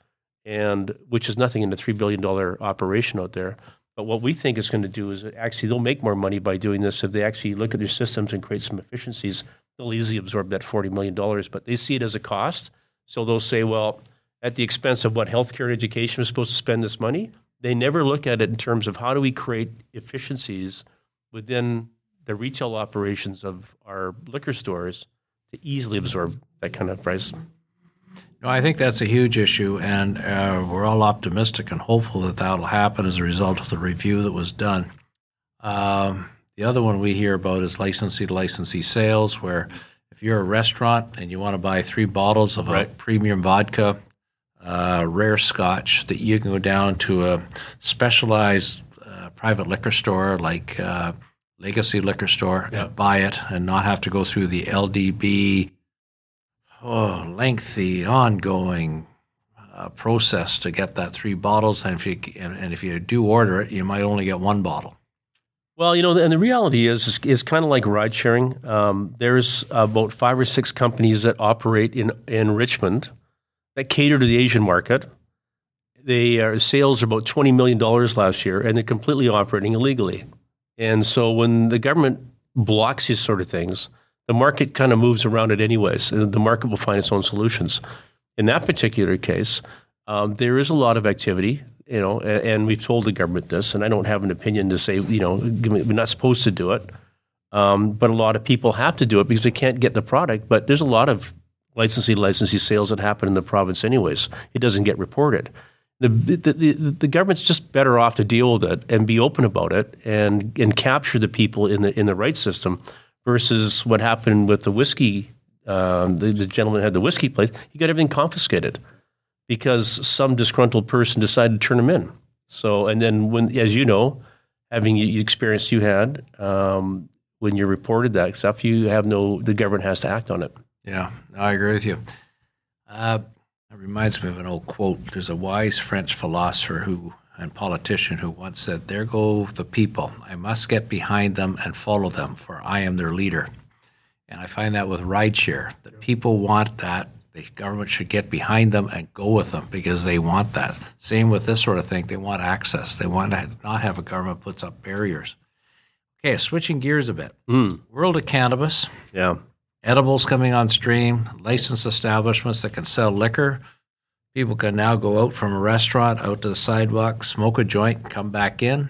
and which is nothing in a three billion dollar operation out there. But what we think it's going to do is actually they'll make more money by doing this if they actually look at their systems and create some efficiencies. They'll easily absorb that forty million dollars, but they see it as a cost. So they'll say, well, at the expense of what healthcare and education is supposed to spend this money, they never look at it in terms of how do we create efficiencies within the retail operations of our liquor stores to easily absorb that kind of price. No, I think that's a huge issue, and uh, we're all optimistic and hopeful that that'll happen as a result of the review that was done. Um, the other one we hear about is licensee to licensee sales, where if you're a restaurant and you want to buy three bottles of right. a premium vodka, uh, rare scotch, that you can go down to a specialized uh, private liquor store like uh, Legacy Liquor Store yeah. and buy it and not have to go through the LDB oh, lengthy, ongoing uh, process to get that three bottles. And if you and, and, if you do order it, you might only get one bottle. Well, you know, and the reality is is, is kind of like ride sharing. Um, there's about five or six companies that operate in in Richmond that cater to the Asian market. They are sales are about twenty million dollars last year, and they're completely operating illegally. And so, when the government blocks these sort of things, the market kind of moves around it anyways. The market will find its own solutions. In that particular case, um, there is a lot of activity, you know, and, and, we've told the government this, and I don't have an opinion to say, you know, we're not supposed to do it. Um, but a lot of people have to do it because they can't get the product. But there's a lot of licensee licensee sales that happen in the province anyways. It doesn't get reported. The, the, the, the, government's just better off to deal with it and be open about it and, and capture the people in the in the right system versus what happened with the whiskey. Um, the, the, gentleman had the whiskey place. He got everything confiscated because some disgruntled person decided to turn him in. So, and then when, as you know, having the experience you had, um, when you're reported that stuff, you have no, the government has to act on it. Yeah, I agree with you. Uh, it reminds me of an old quote. There's a wise French philosopher who and politician who once said, There go the people. I must get behind them and follow them, for I am their leader. And I find that with rideshare, that people want that. The government should get behind them and go with them because they want that. Same with this sort of thing. They want access. They want to not have a government puts up barriers. Okay, switching gears a bit. Mm. World of cannabis. Yeah. Edibles coming on stream, licensed establishments that can sell liquor. People can now go out from a restaurant out to the sidewalk, smoke a joint, come back in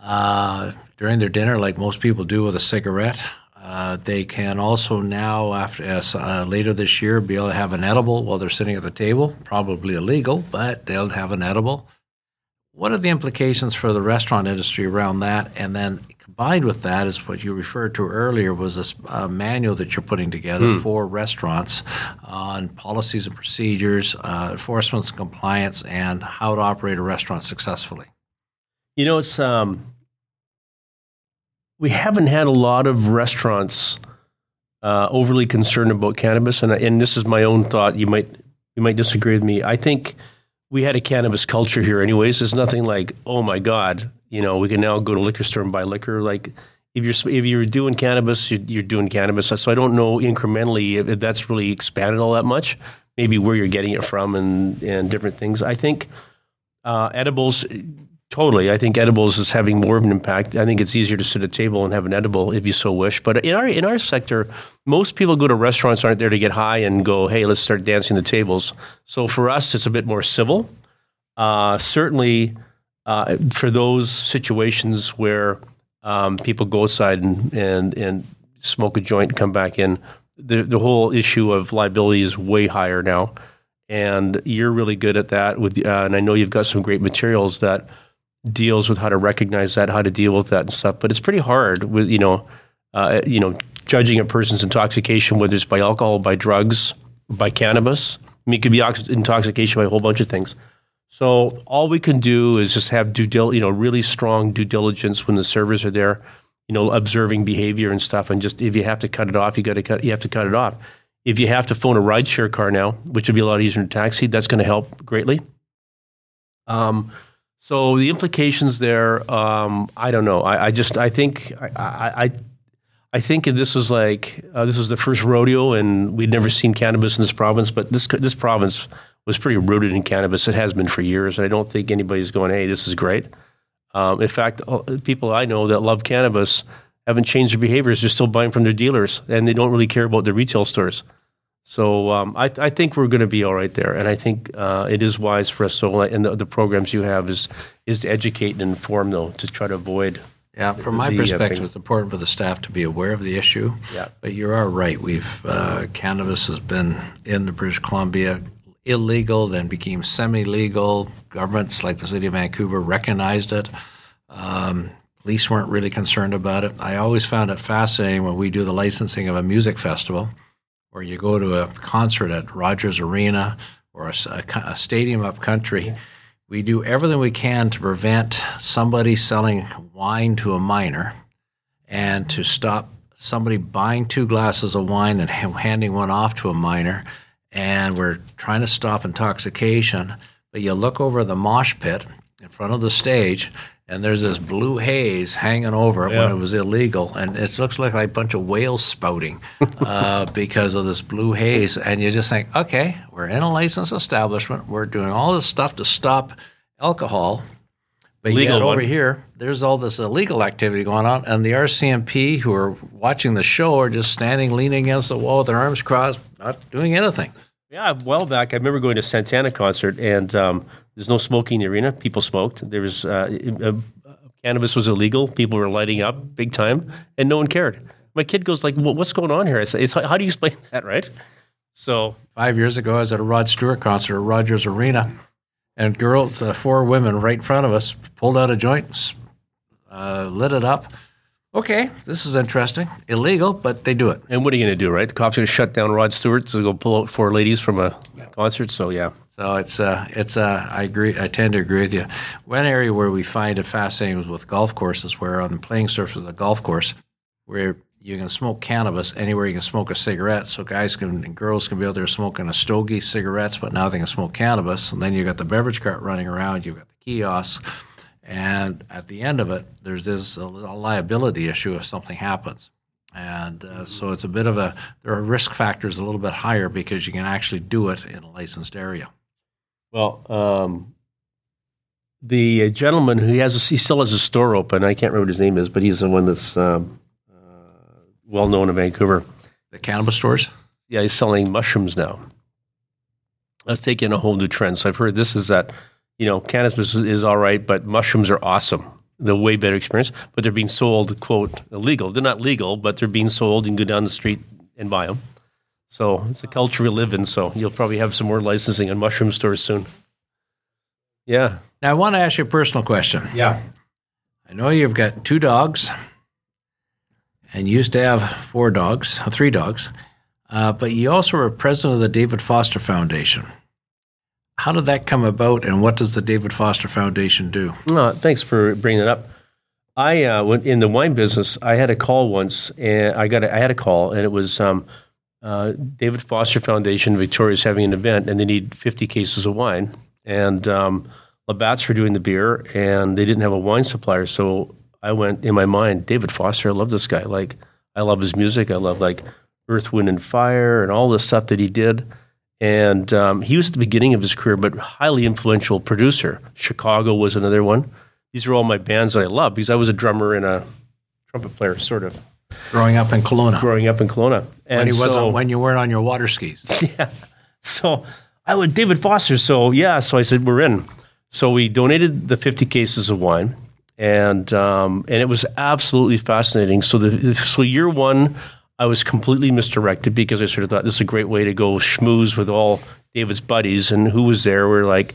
uh, during their dinner, like most people do with a cigarette. Uh, they can also now, after uh, later this year, be able to have an edible while they're sitting at the table. Probably illegal, but they'll have an edible. What are the implications for the restaurant industry around that? And then combined with that is what you referred to earlier was this uh, manual that you're putting together hmm. for restaurants on policies and procedures, uh, enforcement and compliance, and how to operate a restaurant successfully. You know, it's um, we haven't had a lot of restaurants uh, overly concerned about cannabis, and and this is my own thought. You might you might disagree with me. I think we had a cannabis culture here, anyways. There's nothing like, oh my god, you know, we can now go to liquor store and buy liquor. Like if you're if you're doing cannabis, you're, you're doing cannabis. So I don't know incrementally if, if, that's really expanded all that much. Maybe where you're getting it from and and different things. I think uh, edibles. Totally, I think edibles is having more of an impact. I think it's easier to sit at a table and have an edible if you so wish. But in our in our sector, most people go to restaurants aren't there to get high and go, "Hey, let's start dancing the tables." So for us, it's a bit more civil. Uh, certainly, uh, for those situations where um, people go outside and, and, and smoke a joint and come back in, the, the whole issue of liability is way higher now. And you're really good at that. With, uh, and I know you've got some great materials that deals with how to recognize that, how to deal with that and stuff. But it's pretty hard with, you know, uh, you know, judging a person's intoxication, whether it's by alcohol, by drugs, by cannabis. I mean, it could be intoxication by a whole bunch of things. So all we can do is just have due dil- you know, really strong due diligence when the servers are there, you know, observing behavior and stuff. And just if you have to cut it off, you got to cut. You have to cut it off. If you have to phone a rideshare car now, which would be a lot easier than a taxi, that's going to help greatly. Um, so the implications there, um, I don't know. I, I just I think I, I, I think if this was like uh, this was the first rodeo and we'd never seen cannabis in this province, but this this province was pretty rooted in cannabis. It has been for years, and I don't think anybody's going, "Hey, this is great." Um, in fact, people I know that love cannabis haven't changed their behaviors; they're still buying from their dealers, and they don't really care about the retail stores. So um, I, I, think we're going to be all right there, and I think uh, it is wise for us. So, and the, the, programs you have is is to educate and inform, though, to try to avoid. Yeah, from my the, uh, perspective, uh, it's important for the staff to be aware of the issue. Yeah, but you are right. We've uh, cannabis has been in the British Columbia illegal, then became semi-legal. Governments like the city of Vancouver recognized it. Um, police weren't really concerned about it. I always found it fascinating when we do the licensing of a music festival, or you go to a concert at Rogers Arena or a, a, a stadium up country. We do everything we can to prevent somebody selling wine to a minor and to stop somebody buying two glasses of wine and handing one off to a minor and we're trying to stop intoxication. But you look over the mosh pit in front of the stage, and there's this blue haze hanging over it yeah. when it was illegal, and it looks like a bunch of whales spouting uh, because of this blue haze. And you just think, okay, we're in a licensed establishment, we're doing all this stuff to stop alcohol. But Legal yet over here, there's all this illegal activity going on, and the RCMP who are watching the show are just standing, leaning against the wall with their arms crossed, not doing anything. Yeah, a while back, I remember going to Santana concert, and um, there's no smoking in the arena. People smoked. There was uh, uh, cannabis was illegal. People were lighting up big time, and no one cared. My kid goes like, well, "What's going on here?" I say, "How do you explain that?" Right? So five years ago, I was at a Rod Stewart concert at Rogers Arena, and girls, uh, four women right in front of us, pulled out a joint, uh, lit it up okay, this is interesting. Illegal, but they do it. And what are you going to do, right? The cops are going to shut down Rod Stewart to go pull out four ladies from a concert. So, yeah. So it's uh, it's uh, I agree. I tend to agree with you. One area where we find it fascinating is with golf courses, where on the playing surface of the golf course, where you can smoke cannabis anywhere you can smoke a cigarette. So guys can and girls can be out there smoking a stogie, cigarettes, but now they can smoke cannabis. And then you got the beverage cart running around. You've got the kiosks, and at the end of it, there's this a liability issue if something happens. And uh, so it's a bit of a there are risk factors a little bit higher because you can actually do it in a licensed area. Well, um, the gentleman who has a, he still has a store open. I can't remember what his name is, but he's the one that's um, uh, well known in Vancouver. The cannabis stores. Yeah, he's selling mushrooms now. That's taking a whole new trend. So I've heard this is that you know cannabis is all right, but mushrooms are awesome. The way better experience, but they're being sold quote illegal. They're not legal, but they're being sold. You can go down the street and buy them. So it's a culture we live in. So you'll probably have some more licensing in mushroom stores soon. Yeah. Now I want to ask you a personal question. Yeah. I know you've got two dogs, and you used to have four dogs, uh, three dogs, uh, but you also were president of the David Foster Foundation. How did that come about, and what does the David Foster Foundation do? No, thanks for bringing it up. I uh, went in the wine business. I had a call once, and I got a, I had a call, and it was um, uh, David Foster Foundation Victoria is having an event, and they need 50 cases of wine. And um, Labatt's were doing the beer, and they didn't have a wine supplier. So I went in my mind, David Foster, I love this guy. Like, I love his music. I love like Earth, Wind, and Fire, and all the stuff that he did. And um, he was at the beginning of his career, but highly influential producer. Chicago was another one. These are all my bands that I love because I was a drummer and a trumpet player, sort of. Growing up in Kelowna. Growing up in Kelowna. And when, he wasn't, when you weren't on your water skis. Yeah. So I would, David Foster. So, yeah. So I said, we're in. So we donated the 50 cases of wine. And um, and it was absolutely fascinating. So the so year one, I was completely misdirected because I sort of thought this is a great way to go schmooze with all David's buddies and who was there. We're like,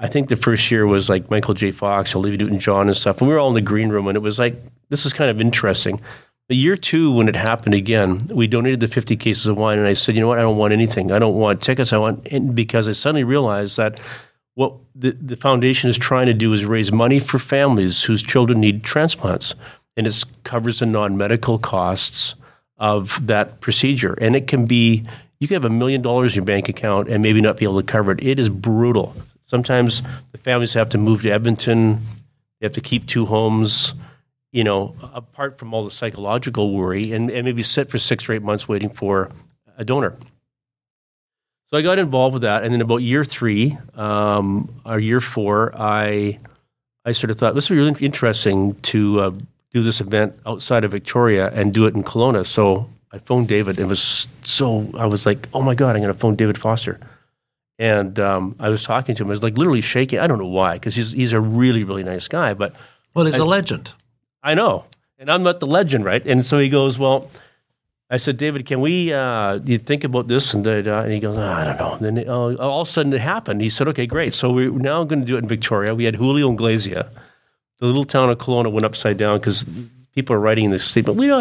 I think the first year was like Michael J. Fox, Olivia Newton John, and stuff. And we were all in the green room, and it was like, this is kind of interesting. The year two, when it happened again, we donated the 50 cases of wine, and I said, you know what? I don't want anything. I don't want tickets. I want, it because I suddenly realized that what the, the foundation is trying to do is raise money for families whose children need transplants, and it covers the non medical costs of that procedure. And it can be, you can have a million dollars in your bank account and maybe not be able to cover it. It is brutal. Sometimes the families have to move to Edmonton, they have to keep two homes you know, apart from all the psychological worry, and, and maybe sit for six or eight months waiting for a donor. So I got involved with that, and then about year three um, or year four, I I sort of thought this would be really interesting to uh, do this event outside of Victoria and do it in Kelowna. So I phoned David. It was so I was like, oh my god, I'm going to phone David Foster. And um, I was talking to him. I was like literally shaking. I don't know why, because he's he's a really really nice guy. But well, he's I, a legend. I know. And I'm not the legend, right? And so he goes, Well, I said, David, can we uh, you think about this? And, uh, and he goes, oh, I don't know. And then uh, all of a sudden it happened. He said, Okay, great. So we're now going to do it in Victoria. We had Julio Iglesias. The little town of Kelowna went upside down because people are writing this statement. We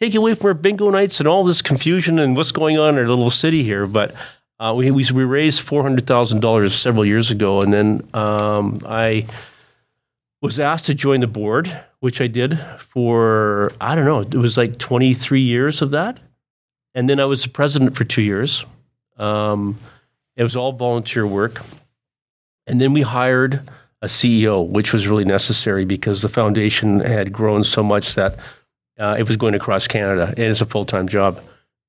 take away from our bingo nights and all this confusion and what's going on in our little city here. But uh, we, we, we raised $400,000 several years ago. And then um, I was asked to join the board, which I did for, I don't know, it was like 23 years of that. And then I was the president for two years. Um, it was all volunteer work. And then we hired a CEO, which was really necessary because the foundation had grown so much that uh, it was going across Canada and it's a full time job.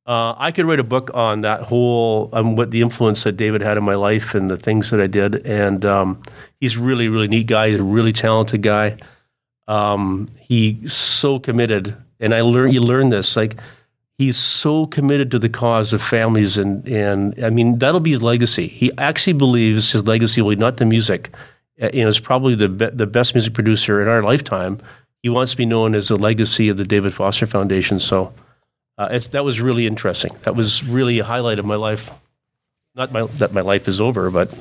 Uh, I could write a book on that whole, um, what the influence that David had in my life and the things that I did. And um, he's really, really neat guy. He's a really talented guy. Um, he's so committed, and I learn you learn this like he's so committed to the cause of families, and and I mean that'll be his legacy. He actually believes his legacy will be not the music. Uh, you know, is probably the be- the best music producer in our lifetime. He wants to be known as the legacy of the David Foster Foundation. So uh, that was really interesting. That was really a highlight of my life. Not my, that my life is over, but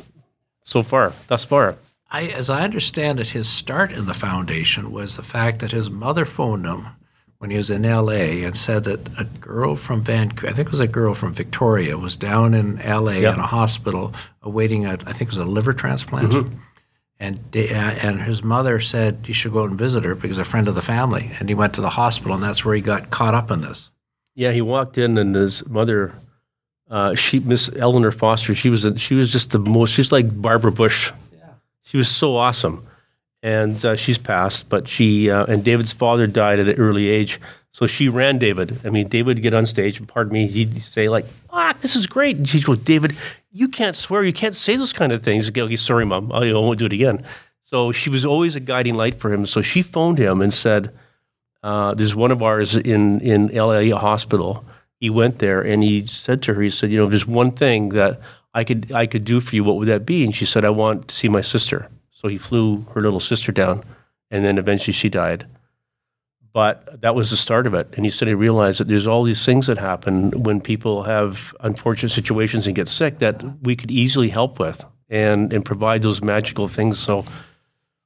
so far, thus far. I, as I understand it, his start in the foundation was the fact that his mother phoned him when he was in LA and said that a girl from Vancouver, I think it was a girl from Victoria, was down in LA yep. in a hospital awaiting a, I think it was a liver transplant. Mm-hmm. And, uh, and his mother said you should go out and visit her because a friend of the family. And he went to the hospital, and that's where he got caught up in this. Yeah, he walked in, and his mother, uh, she Miss Eleanor Foster, she was a, she was just the most. She's like Barbara Bush. Yeah. She was so awesome and uh, she's passed. But she uh, and David's father died at an early age, so she ran David. I mean, David would get on stage, and pardon me, he'd say like, "Ah, this is great," and she'd go, "David, you can't swear, you can't say those kind of things." He'd Go, okay, sorry, mom, I won't do it again. So she was always a guiding light for him. So she phoned him and said, uh, "There's one of ours in in LA hospital." He went there and he said to her, he said, "You know, there's one thing that I could I could do for you. What would that be?" And she said, "I want to see my sister." So he flew her little sister down, and then eventually she died. But that was the start of it. And he said he realized that there's all these things that happen when people have unfortunate situations and get sick that we could easily help with and, and provide those magical things. So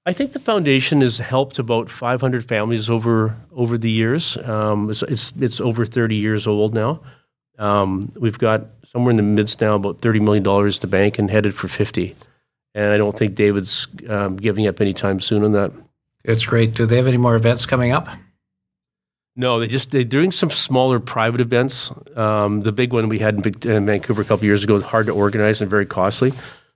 I think the foundation has helped about 500 families over over the years. Um, it's, it's, it's over 30 years old now. Um, we've got somewhere in the midst now about 30 million dollars in the bank and headed for 50 and I don't think David's um, giving up anytime soon on that. It's great. Do they have any more events coming up? No, they just they're doing some smaller private events. Um, the big one we had in, in, Vancouver a couple years ago was hard to organize and very costly.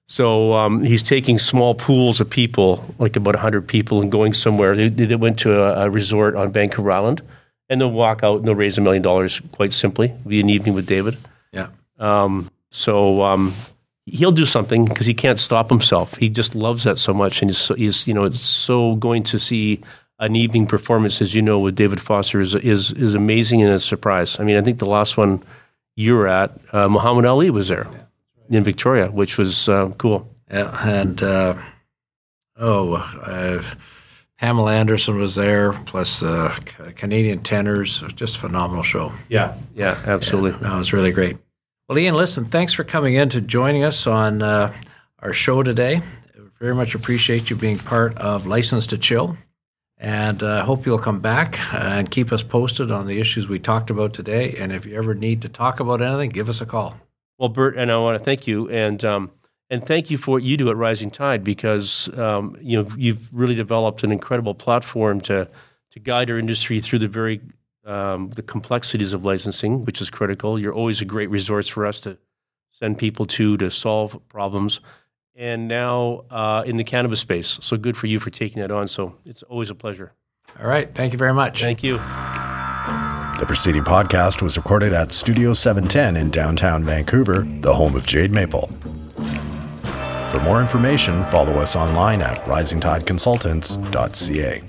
So um, he's taking small pools of people, like about hundred people, and going somewhere. They, they went to a, a, resort on Vancouver Island, and they'll walk out and they'll raise a million dollars quite simply. It'll be an evening with David. Yeah. Um, so um, he'll do something because he can't stop himself. He just loves that so much, and he's, so, he's you know it's so going to see an evening performance, as you know, with David Foster is is is amazing and a surprise. I mean, I think the last one you were at, uh, Muhammad Ali was there in Victoria, which was uh, cool. Yeah, and uh, oh. Uh, Pamela Anderson was there, plus uh, Canadian tenors. Just phenomenal show. Yeah, yeah, absolutely. Yeah, no, it was really great. Well, Ian, listen, thanks for coming in to joining us on uh, our show today. Very much appreciate you being part of License to Chill. And I uh, hope you'll come back and keep us posted on the issues we talked about today. And if you ever need to talk about anything, give us a call. Well, Bert, and I want to thank you. And um, and thank you for what you do at Rising Tide because um, you know you've really developed an incredible platform to to guide our industry through the very um, the complexities of licensing, which is critical. You're always a great resource for us to send people to to solve problems. And now uh, in the cannabis space. So good for you for taking that on. So it's always a pleasure. All right. Thank you very much. Thank you. The preceding podcast was recorded at Studio 710 in downtown Vancouver, the home of Jade Maple. For more information, follow us online at risingtideconsultants.ca.